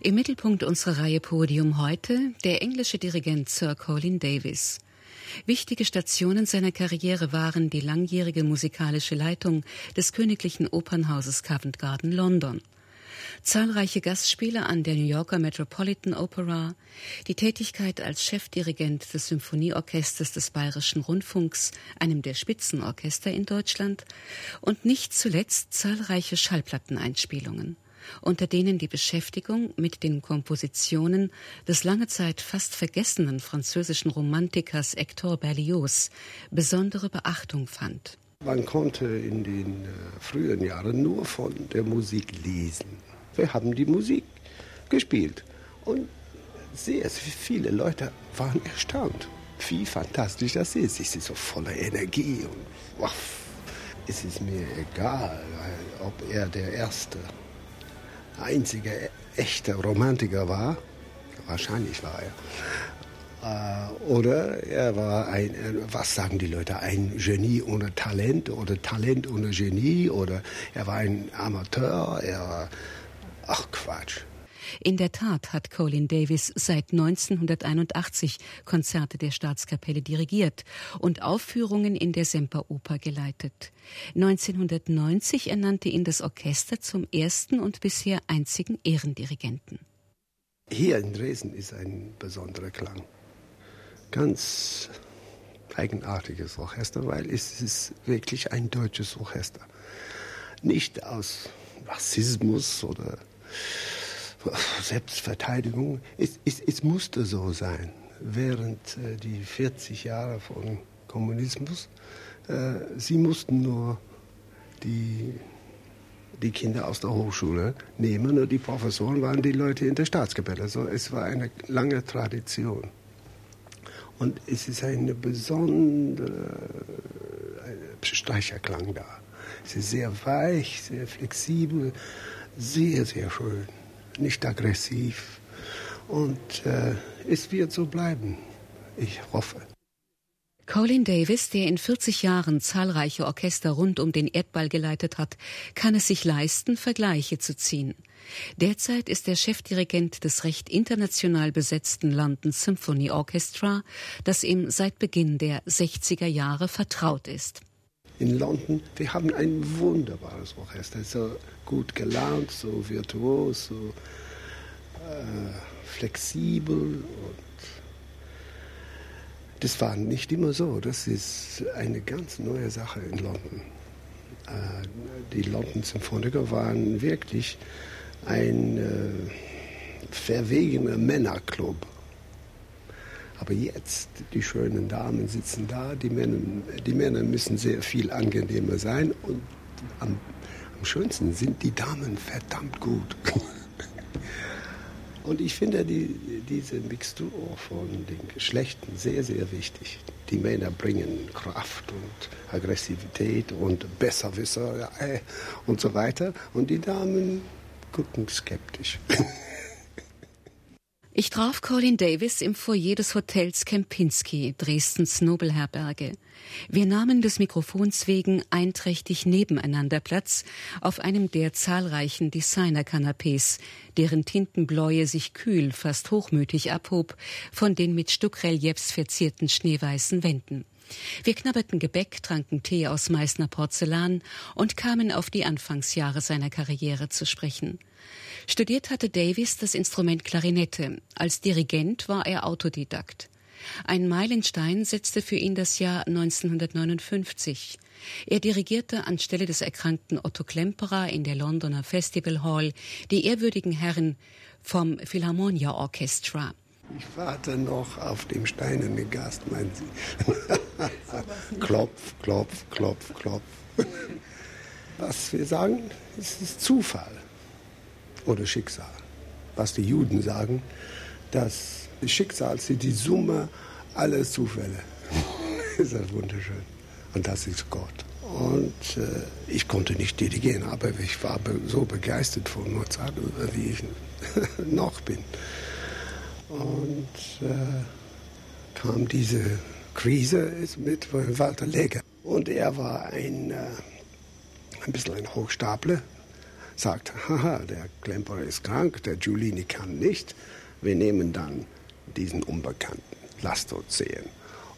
Im Mittelpunkt unserer Reihe Podium heute der englische Dirigent Sir Colin Davis. Wichtige Stationen seiner Karriere waren die langjährige musikalische Leitung des Königlichen Opernhauses Covent Garden London, zahlreiche Gastspiele an der New Yorker Metropolitan Opera, die Tätigkeit als Chefdirigent des Symphonieorchesters des Bayerischen Rundfunks, einem der Spitzenorchester in Deutschland, und nicht zuletzt zahlreiche Schallplatteneinspielungen unter denen die Beschäftigung mit den Kompositionen des lange Zeit fast vergessenen französischen Romantikers Hector Berlioz besondere Beachtung fand. Man konnte in den äh, frühen Jahren nur von der Musik lesen. Wir haben die Musik gespielt und sehr, viele Leute waren erstaunt, wie fantastisch das ist. Es ist so voller Energie und wow, es ist mir egal, ob er der erste einzige echte Romantiker war. Wahrscheinlich war er. Äh, oder er war ein, was sagen die Leute, ein Genie ohne Talent oder Talent ohne Genie oder er war ein Amateur, er war, ach Quatsch. In der Tat hat Colin Davis seit 1981 Konzerte der Staatskapelle dirigiert und Aufführungen in der Semperoper geleitet. 1990 ernannte ihn das Orchester zum ersten und bisher einzigen Ehrendirigenten. Hier in Dresden ist ein besonderer Klang. Ganz eigenartiges Orchester, weil es ist wirklich ein deutsches Orchester. Nicht aus Rassismus oder Selbstverteidigung. Es, es, es musste so sein. Während äh, die 40 Jahre von Kommunismus, äh, sie mussten nur die, die Kinder aus der Hochschule nehmen und die Professoren waren die Leute in der Staatskapelle. So, es war eine lange Tradition. Und es ist eine besondere Streicherklang da. Es ist sehr weich, sehr flexibel, sehr, sehr schön nicht aggressiv. Und äh, es wird so bleiben. Ich hoffe. Colin Davis, der in 40 Jahren zahlreiche Orchester rund um den Erdball geleitet hat, kann es sich leisten, Vergleiche zu ziehen. Derzeit ist er Chefdirigent des recht international besetzten London Symphony Orchestra, das ihm seit Beginn der 60er Jahre vertraut ist in London. Wir haben ein wunderbares Orchester, so gut gelaunt, so virtuos, so äh, flexibel. Und das war nicht immer so. Das ist eine ganz neue Sache in London. Äh, die London Symphoniker waren wirklich ein äh, verwegener Männerclub aber jetzt, die schönen Damen sitzen da, die Männer, die Männer müssen sehr viel angenehmer sein und am, am schönsten sind die Damen verdammt gut. und ich finde die, diese Mixtur von den Geschlechtern sehr, sehr wichtig. Die Männer bringen Kraft und Aggressivität und Besserwisser und so weiter. Und die Damen gucken skeptisch. Ich traf Colin Davis im Foyer des Hotels Kempinski, Dresdens Nobelherberge. Wir nahmen des Mikrofons wegen einträchtig nebeneinander Platz auf einem der zahlreichen Designer-Kanapés, deren Tintenbläue sich kühl, fast hochmütig abhob von den mit Stuckreliefs verzierten schneeweißen Wänden. Wir knabberten Gebäck, tranken Tee aus Meißner Porzellan und kamen auf die Anfangsjahre seiner Karriere zu sprechen. Studiert hatte Davis das Instrument Klarinette. Als Dirigent war er Autodidakt. Ein Meilenstein setzte für ihn das Jahr 1959. Er dirigierte anstelle des erkrankten Otto Klemperer in der Londoner Festival Hall die ehrwürdigen Herren vom Philharmonia Orchestra. Ich warte noch auf dem steinernen Gast, meinen Sie. klopf, klopf, klopf, klopf. Was wir sagen, es ist Zufall oder Schicksal. Was die Juden sagen, das Schicksal ist die Summe aller Zufälle. ist das wunderschön. Und das ist Gott. Und äh, ich konnte nicht dirigieren, aber ich war be so begeistert von Mozart, wie ich noch bin. Und äh, kam diese Krise mit Walter Leger. Und er war ein, äh, ein bisschen ein Hochstapler, sagt, haha, der Klemperer ist krank, der Giulini kann nicht, wir nehmen dann diesen Unbekannten. Lasst uns sehen,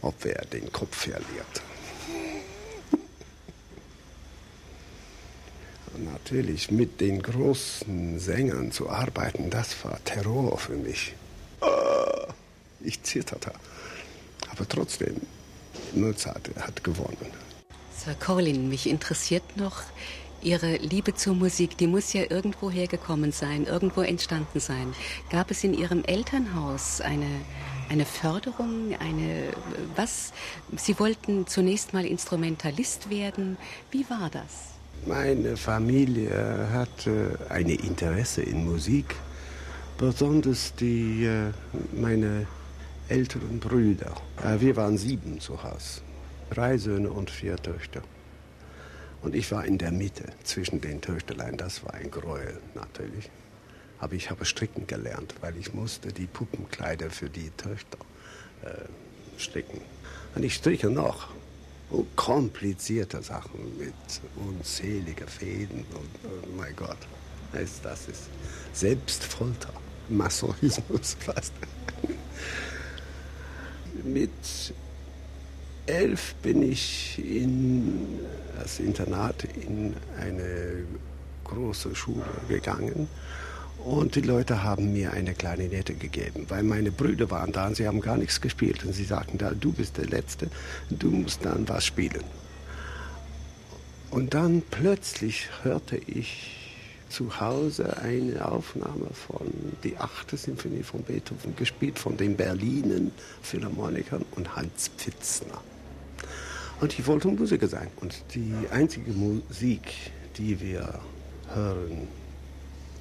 ob er den Kopf verliert. natürlich mit den großen Sängern zu arbeiten, das war Terror für mich. Ich zitterte. Aber trotzdem, Mozart hat gewonnen. Sir Colin, mich interessiert noch Ihre Liebe zur Musik. Die muss ja irgendwo hergekommen sein, irgendwo entstanden sein. Gab es in Ihrem Elternhaus eine, eine Förderung, eine, was? Sie wollten zunächst mal Instrumentalist werden. Wie war das? Meine Familie hatte ein Interesse in Musik, besonders die, äh, meine älteren Brüder. Äh, wir waren sieben zu Hause, drei Söhne und vier Töchter. Und ich war in der Mitte zwischen den Töchterlein. Das war ein Gräuel natürlich. Aber ich habe stricken gelernt, weil ich musste die Puppenkleider für die Töchter äh, stricken. Und ich stricke noch komplizierte Sachen mit unzähligen Fäden und oh mein Gott, das ist Selbstfolter, Masochismus fast. Mit elf bin ich in das Internat in eine große Schule gegangen und die Leute haben mir eine Klarinette gegeben, weil meine Brüder waren da und sie haben gar nichts gespielt. Und sie sagten da, du bist der Letzte, du musst dann was spielen. Und dann plötzlich hörte ich zu Hause eine Aufnahme von die achte Sinfonie von Beethoven, gespielt von den Berlinen Philharmonikern und Hans Pfitzner. Und ich wollte Musiker sein. Und die einzige Musik, die wir hören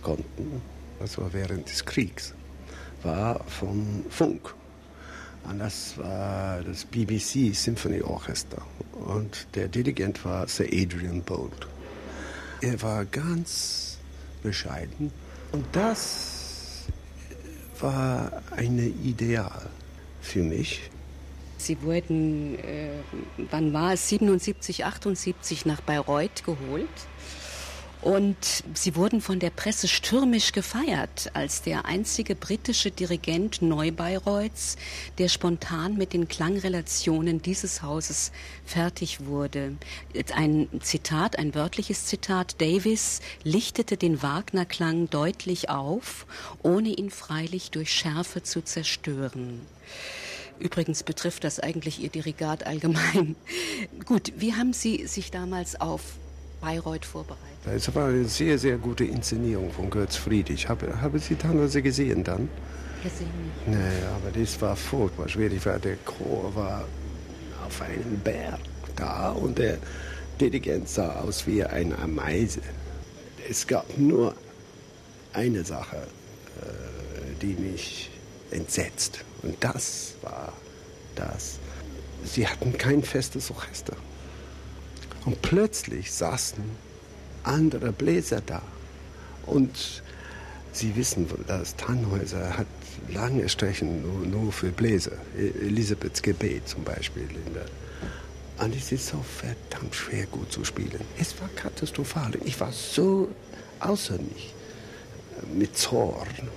konnten, das war während des Kriegs, war vom Funk. Und das war das BBC Symphony Orchester. Und der Dirigent war Sir Adrian Bolt. Er war ganz bescheiden. Und das war ein Ideal für mich. Sie wurden, äh, wann war es, 77, 78 nach Bayreuth geholt. Und sie wurden von der Presse stürmisch gefeiert als der einzige britische Dirigent Neubayreuths, der spontan mit den Klangrelationen dieses Hauses fertig wurde. Ein Zitat, ein wörtliches Zitat, Davis lichtete den Wagner-Klang deutlich auf, ohne ihn freilich durch Schärfe zu zerstören. Übrigens betrifft das eigentlich Ihr Dirigat allgemein. Gut, wie haben Sie sich damals auf Bayreuth vorbereitet? Es war eine sehr, sehr gute Inszenierung von Götz Friedrich. Habe, habe Sie teilweise gesehen dann? Gesehen. Naja, aber das war furchtbar schwierig, weil der Chor war auf einem Berg da und der Dirigent sah aus wie eine Ameise. Es gab nur eine Sache, äh, die mich entsetzt. Und das war das. Sie hatten kein festes Orchester. Und plötzlich saßen andere Bläser da. Und Sie wissen, das Tannhäuser hat lange Strecken nur, nur für Bläser. E-, Elisabeths Gebet zum Beispiel. Und es ist so verdammt schwer gut zu spielen. Es war katastrophal. Ich war so außer mich mit Zorn.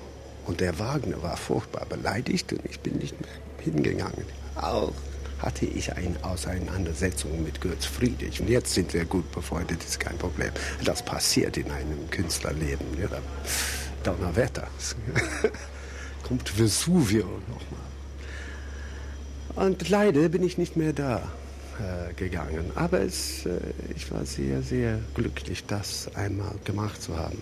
Und der Wagner war furchtbar beleidigt und ich bin nicht mehr hingegangen. Auch hatte ich eine Auseinandersetzung mit Götz Friedrich. Und jetzt sind wir gut befreundet, ist kein Problem. Das passiert in einem Künstlerleben. Ja, Donnerwetter. Kommt Vesuvio nochmal. Und leider bin ich nicht mehr da äh, gegangen. Aber es, äh, ich war sehr, sehr glücklich, das einmal gemacht zu haben.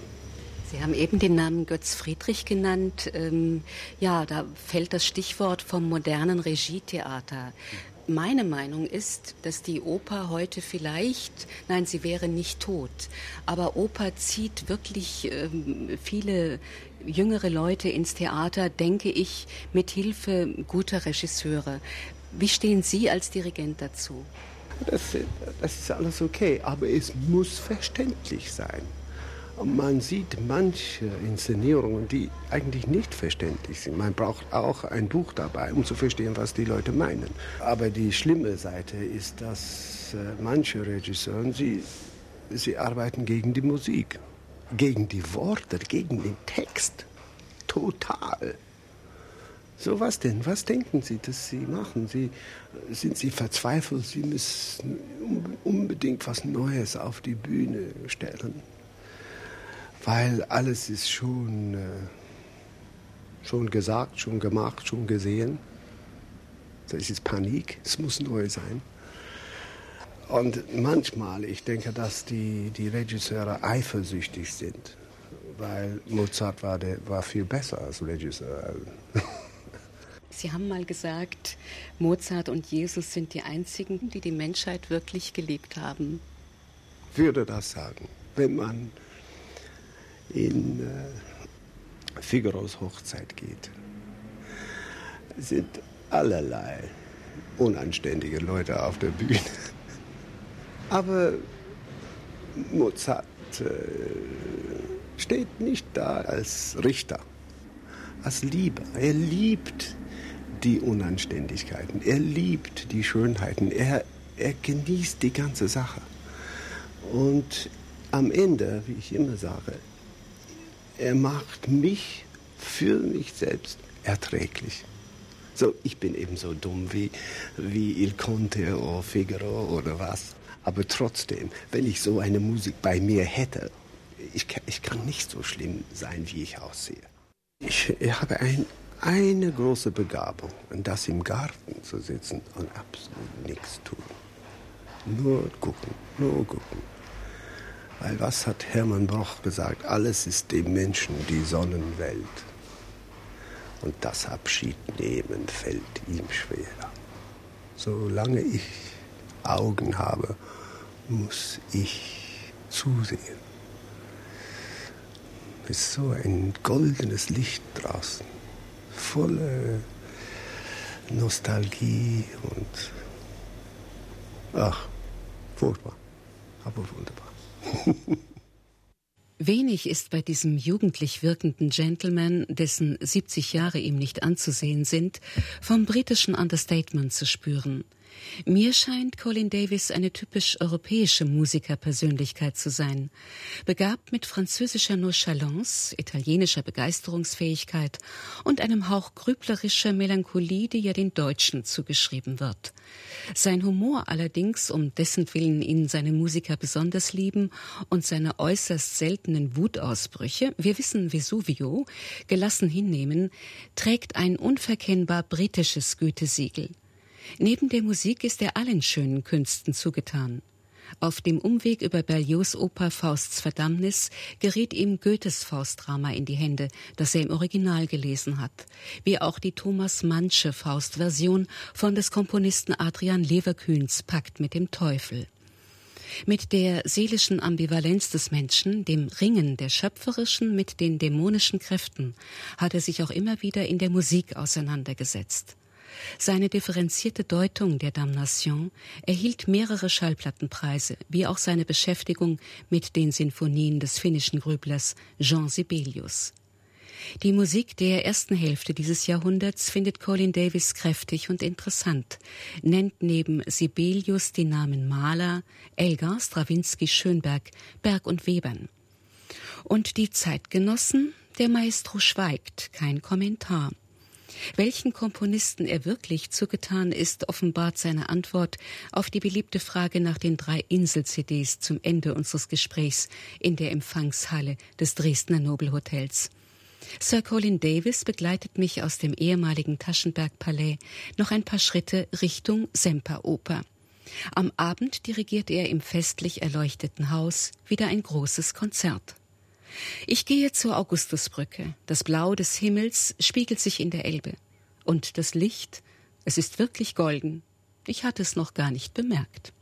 Sie haben eben den Namen Götz Friedrich genannt. Ähm, ja, da fällt das Stichwort vom modernen Regietheater. Meine Meinung ist, dass die Oper heute vielleicht, nein, sie wäre nicht tot, aber Oper zieht wirklich ähm, viele jüngere Leute ins Theater, denke ich, mit Hilfe guter Regisseure. Wie stehen Sie als Dirigent dazu? Das, das ist alles okay, aber es muss verständlich sein. Man sieht manche Inszenierungen, die eigentlich nicht verständlich sind. Man braucht auch ein Buch dabei, um zu verstehen, was die Leute meinen. Aber die schlimme Seite ist, dass äh, manche Regisseure, sie, sie arbeiten gegen die Musik. gegen die Worte, gegen den Text. Total. So was denn? Was denken Sie, dass Sie machen? Sie, sind Sie verzweifelt? Sie müssen unbedingt was Neues auf die Bühne stellen. Weil alles ist schon, äh, schon gesagt, schon gemacht, schon gesehen. Das ist Panik. Es muss neu sein. Und manchmal, ich denke, dass die, die Regisseure eifersüchtig sind, weil Mozart war, der, war viel besser als Regisseur. Sie haben mal gesagt, Mozart und Jesus sind die einzigen, die die Menschheit wirklich geliebt haben. Würde das sagen, wenn man in äh, Figaros Hochzeit geht, sind allerlei unanständige Leute auf der Bühne. Aber Mozart äh, steht nicht da als Richter, als Lieber. Er liebt die Unanständigkeiten, er liebt die Schönheiten, er, er genießt die ganze Sache. Und am Ende, wie ich immer sage, er macht mich für mich selbst erträglich. So, ich bin eben so dumm wie, wie Il Conte oder Figaro oder was. Aber trotzdem, wenn ich so eine Musik bei mir hätte, ich, ich kann nicht so schlimm sein, wie ich aussehe. Ich, ich habe ein, eine große Begabung, und das im Garten zu sitzen und absolut nichts tun. Nur gucken, nur gucken. Weil was hat Hermann Broch gesagt? Alles ist dem Menschen die Sonnenwelt. Und das Abschied nehmen fällt ihm schwer. Solange ich Augen habe, muss ich zusehen. Es ist so ein goldenes Licht draußen, volle Nostalgie und ach, furchtbar, aber wunderbar. Wenig ist bei diesem jugendlich wirkenden Gentleman, dessen 70 Jahre ihm nicht anzusehen sind, vom britischen Understatement zu spüren. Mir scheint Colin Davis eine typisch europäische Musikerpersönlichkeit zu sein, begabt mit französischer Nonchalance, italienischer Begeisterungsfähigkeit und einem Hauch grüblerischer Melancholie, die ja den Deutschen zugeschrieben wird. Sein Humor allerdings, um dessen Willen ihn seine Musiker besonders lieben, und seine äußerst seltenen Wutausbrüche, wir wissen Vesuvio, gelassen hinnehmen, trägt ein unverkennbar britisches Gütesiegel. Neben der Musik ist er allen schönen Künsten zugetan. Auf dem Umweg über Berlioz' Oper Fausts Verdammnis geriet ihm Goethes Faustdrama in die Hände, das er im Original gelesen hat, wie auch die Thomas Mannsche Faust-Version von des Komponisten Adrian Leverkühns Pakt mit dem Teufel. Mit der seelischen Ambivalenz des Menschen, dem Ringen der schöpferischen mit den dämonischen Kräften, hat er sich auch immer wieder in der Musik auseinandergesetzt. Seine differenzierte Deutung der Damnation erhielt mehrere Schallplattenpreise, wie auch seine Beschäftigung mit den Sinfonien des finnischen Grüblers Jean Sibelius. Die Musik der ersten Hälfte dieses Jahrhunderts findet Colin Davis kräftig und interessant, nennt neben Sibelius die Namen Mahler, Elgar, Strawinski, Schönberg, Berg und Webern. Und die Zeitgenossen? Der Maestro schweigt, kein Kommentar. Welchen Komponisten er wirklich zugetan ist, offenbart seine Antwort auf die beliebte Frage nach den drei Insel-CDs zum Ende unseres Gesprächs in der Empfangshalle des Dresdner Nobelhotels. Sir Colin Davis begleitet mich aus dem ehemaligen Taschenberg-Palais noch ein paar Schritte Richtung Semperoper. Am Abend dirigiert er im festlich erleuchteten Haus wieder ein großes Konzert. Ich gehe zur Augustusbrücke. Das Blau des Himmels spiegelt sich in der Elbe. Und das Licht, es ist wirklich golden. Ich hatte es noch gar nicht bemerkt.